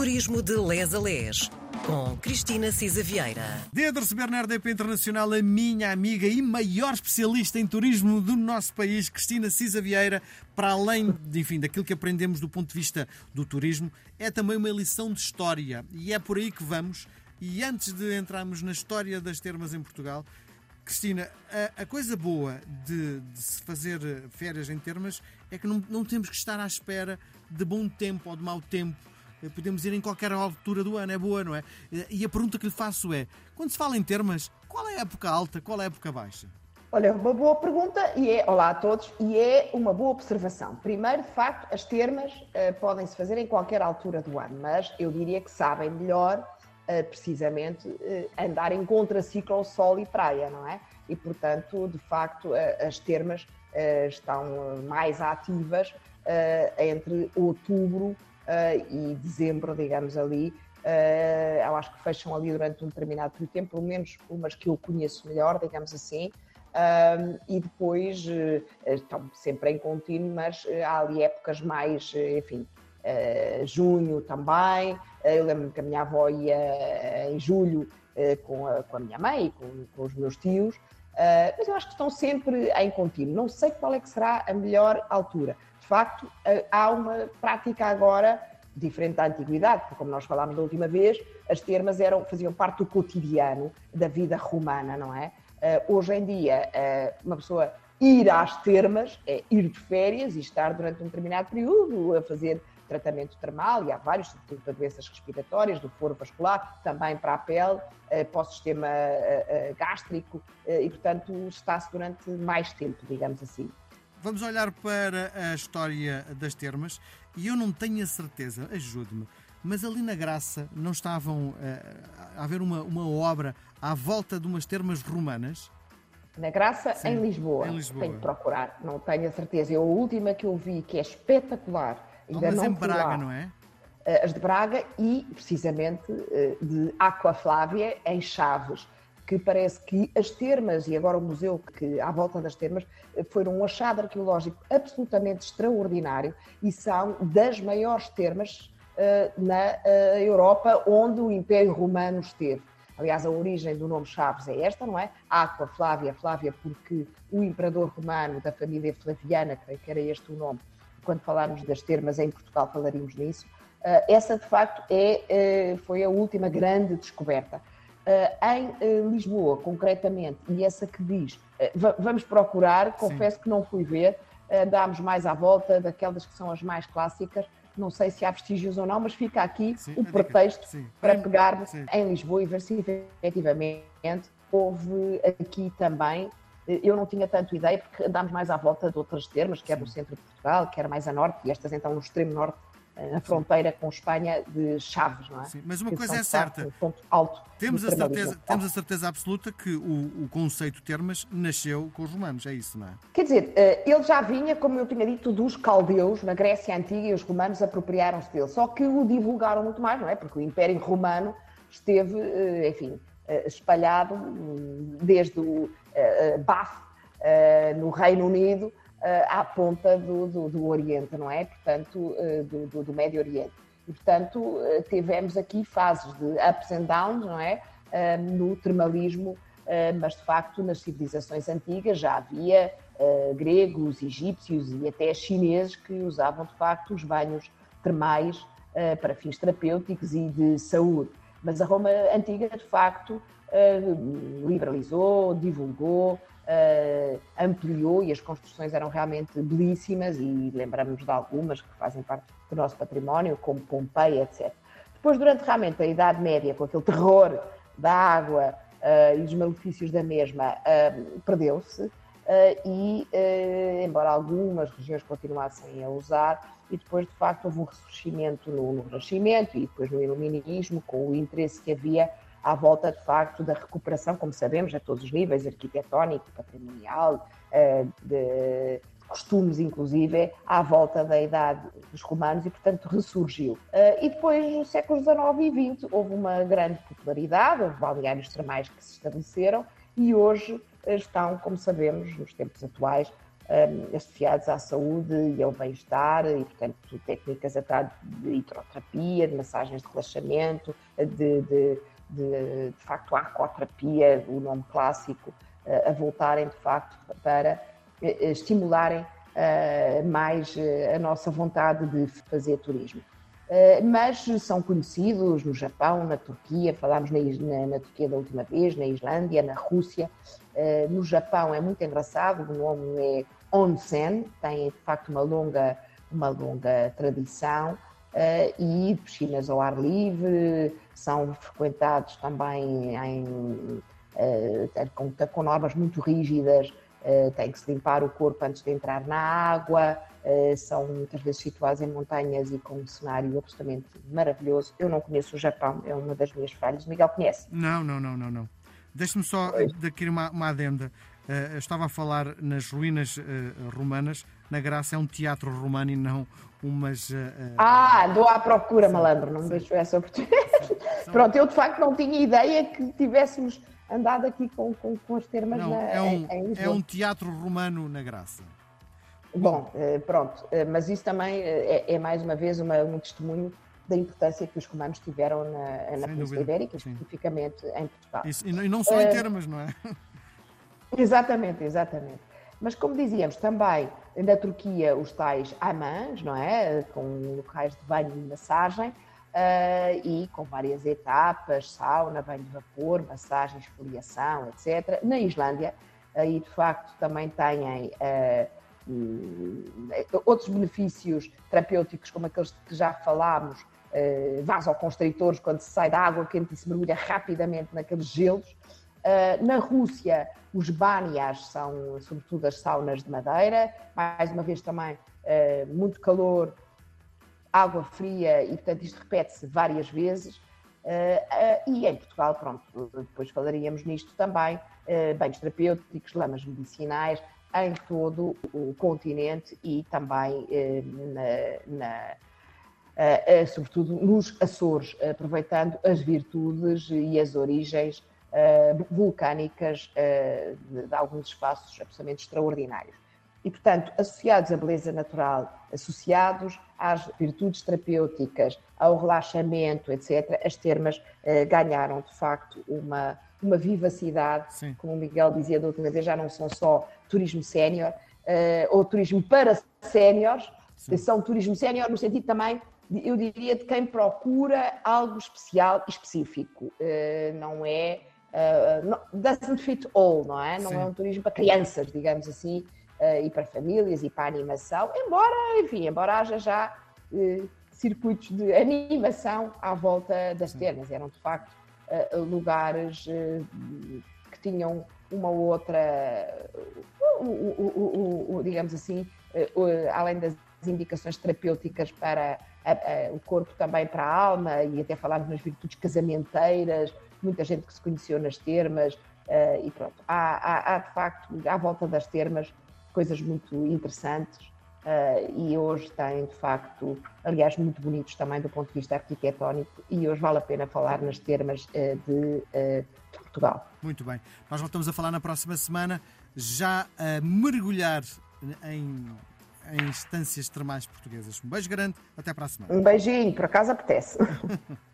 Turismo de Les a Les, com Cristina Cisa Vieira. De receber na RDP Internacional a minha amiga e maior especialista em turismo do nosso país, Cristina Cisa Vieira. Para além, enfim, daquilo que aprendemos do ponto de vista do turismo, é também uma lição de história. E é por aí que vamos. E antes de entrarmos na história das termas em Portugal, Cristina, a, a coisa boa de, de, se fazer férias em termas é que não, não temos que estar à espera de bom tempo ou de mau tempo. Eh, podemos ir em qualquer altura do ano, é boa, não é? Eh, e a pergunta que lhe faço é: quando se fala em termas, qual é a época alta, qual é a época baixa? Olha, uma boa pergunta e é, olá a todos, e é uma boa observação. Primeiro, de facto, as termas uh, podem se fazer em qualquer altura do ano, mas eu diria que sabem melhor precisamente andar em contraciclo ao sol e praia, não é? E, portanto, de facto, as termas estão mais ativas entre outubro e dezembro, digamos ali. eu acho que fecham ali durante um determinado período de tempo, pelo menos umas que eu conheço melhor, digamos assim. e depois estão sempre em contínuo, mas há ali épocas mais, enfim, Uh, junho também. Uh, eu lembro-me que a minha avó ia em julho uh, com, a, com, a, minha mãe e com, com os meus tios, mas eu acho que estão sempre em contínuo. Não sei qual é que será a melhor altura. De facto, há uma prática agora diferente da antiguidade, porque como nós falámos da última vez, as termas eram, faziam parte do cotidiano da vida romana, não é? hoje em dia, uma pessoa ir às termas é ir de férias e estar durante um determinado período a fazer tratamento termal, e há vários, tipos de doenças respiratórias, do foro vascular, também para a pele, eh, para o sistema eh, eh, gástrico, e portanto está-se durante mais tempo, digamos assim. Vamos olhar para a história das termas e eu não tenho a certeza, ajude-me, mas ali na Graça não estavam a haver uma, uma obra à volta de umas termas romanas? Na Graça, Sim, em, Lisboa. em Lisboa. Tenho que procurar, não tenho a certeza. Eu, a última que eu vi, que é espetacular, Ainda Há umas em Braga, lá. não é? Eh, as de Braga e, precisamente, eh, de Aqua Flávia, em Chaves, que parece que as termas, e agora o museu que à volta das termas, eh, foram um achado arqueológico absolutamente extraordinário e são das maiores termas na Europa onde o Império Romano esteve. Aliás, a origem do nome Chaves é esta, não é? Aqua Flávia, Flávia porque o imperador romano da família Flaviana, creio que era este o nome, quando falarmos das termas em Portugal falaríamos nisso, uh, essa de facto é, uh, foi a última grande descoberta. Uh, em Lisboa, concretamente, e essa que diz, vamos procurar, confesso Sim. que não fui ver, andámos mais à volta daquelas que são as mais clássicas, não sei se há vestígios ou não, mas fica aqui Sim, o pretexto Sim. para pegarmos em Lisboa e ver se efetivamente houve aqui também eu não tinha tanto ideia, porque andámos mais à volta de outras termas, quer no centro de Portugal, quer mais a norte, e estas então no extremo norte, eh, na fronteira com Espanha de Chaves, não é? Sim, mas uma que coisa é certa. alto temos, a certeza, temos a certeza absoluta que o, o conceito termas nasceu com os romanos, é isso, não é? Quer dizer, eh, ele já vinha, como eu tinha dito, dos caldeus na Grécia Antiga e os romanos apropriaram-se dele. Só que o divulgaram muito mais, não é? Porque o Império Romano esteve, eh, enfim, espalhado hum, desde o uh, Bath, uh, no Reino Unido, à ponta do, do, do, Oriente, não é? Portanto, do, do, do Médio Oriente. E, portanto, tivemos aqui fases de ups and downs, não é? no termalismo, mas de facto nas civilizações antigas já havia gregos, egípcios e até chineses que usavam de facto os banhos termais para fins terapêuticos e de saúde. Mas a Roma antiga, de facto, uh, liberalizou, divulgou, uh, ampliou e as construções eram realmente belíssimas e lembramos de algumas que fazem parte do nosso património, como Pompeia, etc. Depois, durante realmente a Idade Média, com aquele terror da água uh, e dos malefícios da mesma, perdeu-se. E, embora algumas regiões continuassem a usar, e depois, de facto, houve um ressurgimento no, no Renascimento e depois no Iluminismo, com o interesse que havia à volta, de facto, da recuperação, como sabemos, a todos os níveis, arquitetónico, patrimonial, eh, de costumes, inclusive, à volta da idade dos romanos e, portanto, ressurgiu. Eh, e depois, no século XIX e XX, houve uma grande popularidade, houve balneários termais que se estabeleceram e hoje estão, como sabemos, nos tempos atuais, um, associados à saúde e ao bem-estar, e, portanto, técnicas até de hidroterapia, de massagens de relaxamento, de, de, de, de facto, a aquoterapia, o nome clássico, uh, a voltarem, de facto, para uh, estimularem uh, mais a nossa vontade de fazer turismo. Mas são conhecidos no Japão, na Turquia, falámos na, na, na Turquia da última vez, na Islândia, na Rússia. No Japão é muito engraçado, o nome é onsen, tem de facto uma longa, uma longa tradição, uh, e piscinas ao ar livre, são frequentados também em, uh, com, com, normas muito rígidas, tem que se limpar o corpo antes de entrar na água, são muitas vezes situados em montanhas e com um cenário absolutamente maravilhoso. Eu não conheço o Japão, é uma das minhas falhas. Miguel conhece? Não, não, não, não, não. Deixe-me só daqui uma, uma adenda. Uh, estava a falar nas ruínas uh, romanas. Na Graça é um teatro romano e não umas. Uh, ah, dou à procura, sim, malandro, não me deixo essa oportunidade. Pronto, eu de facto não tinha ideia que tivéssemos andado aqui com, com, com as termas não, na, é um, em, é um teatro romano na Graça. Bom, pronto, mas isso também é, é mais uma vez uma, um testemunho da importância que os romanos tiveram na, na Península Ibérica, especificamente em Portugal. Isso, e não só em termos, não é? Exatamente, exatamente. Mas como dizíamos, também na Turquia os tais amãs, não é? Com locais de banho e massagem uh, e com várias etapas, sauna, banho de vapor, massagem, esfoliação, etc. Na Islândia, aí de facto também têm uh, outros benefícios terapêuticos, como aqueles que já falámos, uh, vasoconstritores, quando se sai da água quente e se mergulha rapidamente naqueles gelos. Uh, na Rússia, os banias são, sobretudo, as saunas de madeira. Mais uma vez, também uh, muito calor, água fria, e, portanto, isto repete-se várias vezes. Uh, e em Portugal, pronto, depois falaríamos nisto também, banhos terapêuticos, lamas medicinais, em todo o continente e também na, na sobretudo nos Açores, aproveitando as virtudes e as origens uh, vulcânicas de, de, alguns espaços absolutamente extraordinários. E, portanto, associados à beleza natural, associados às virtudes terapêuticas, ao relaxamento, etc., as termas ganharam, de facto, uma, uma vivacidade, Sim. como o Miguel dizia da última vez, já não são só turismo sénior ou turismo para séniores, são turismo sénior no sentido também eu diria, de quem procura algo especial e específico. não é uh, doesn't fit all, não é? Não Sim. é um turismo para crianças, digamos assim, uh, e para famílias e para animação, embora, enfim, embora haja já circuitos de animação à volta das termas. Eram, de facto, lugares que tinham uma outra, digamos assim, além das indicações terapêuticas para o corpo também para a alma e até falarmos nas virtudes casamenteiras, muita gente que se conheceu nas termas uh, e pronto. Há, há, há, de facto, à volta das termas, coisas muito interessantes uh, e hoje tem de facto, aliás, muito bonitos também do ponto de vista arquitetónico e hoje vale a pena falar nas termas uh, de, de Portugal. Muito bem. Nós voltamos a falar na próxima semana, já a mergulhar em em instâncias termais portuguesas. Um beijo grande, até para a semana. Um beijinho, por acaso apetece.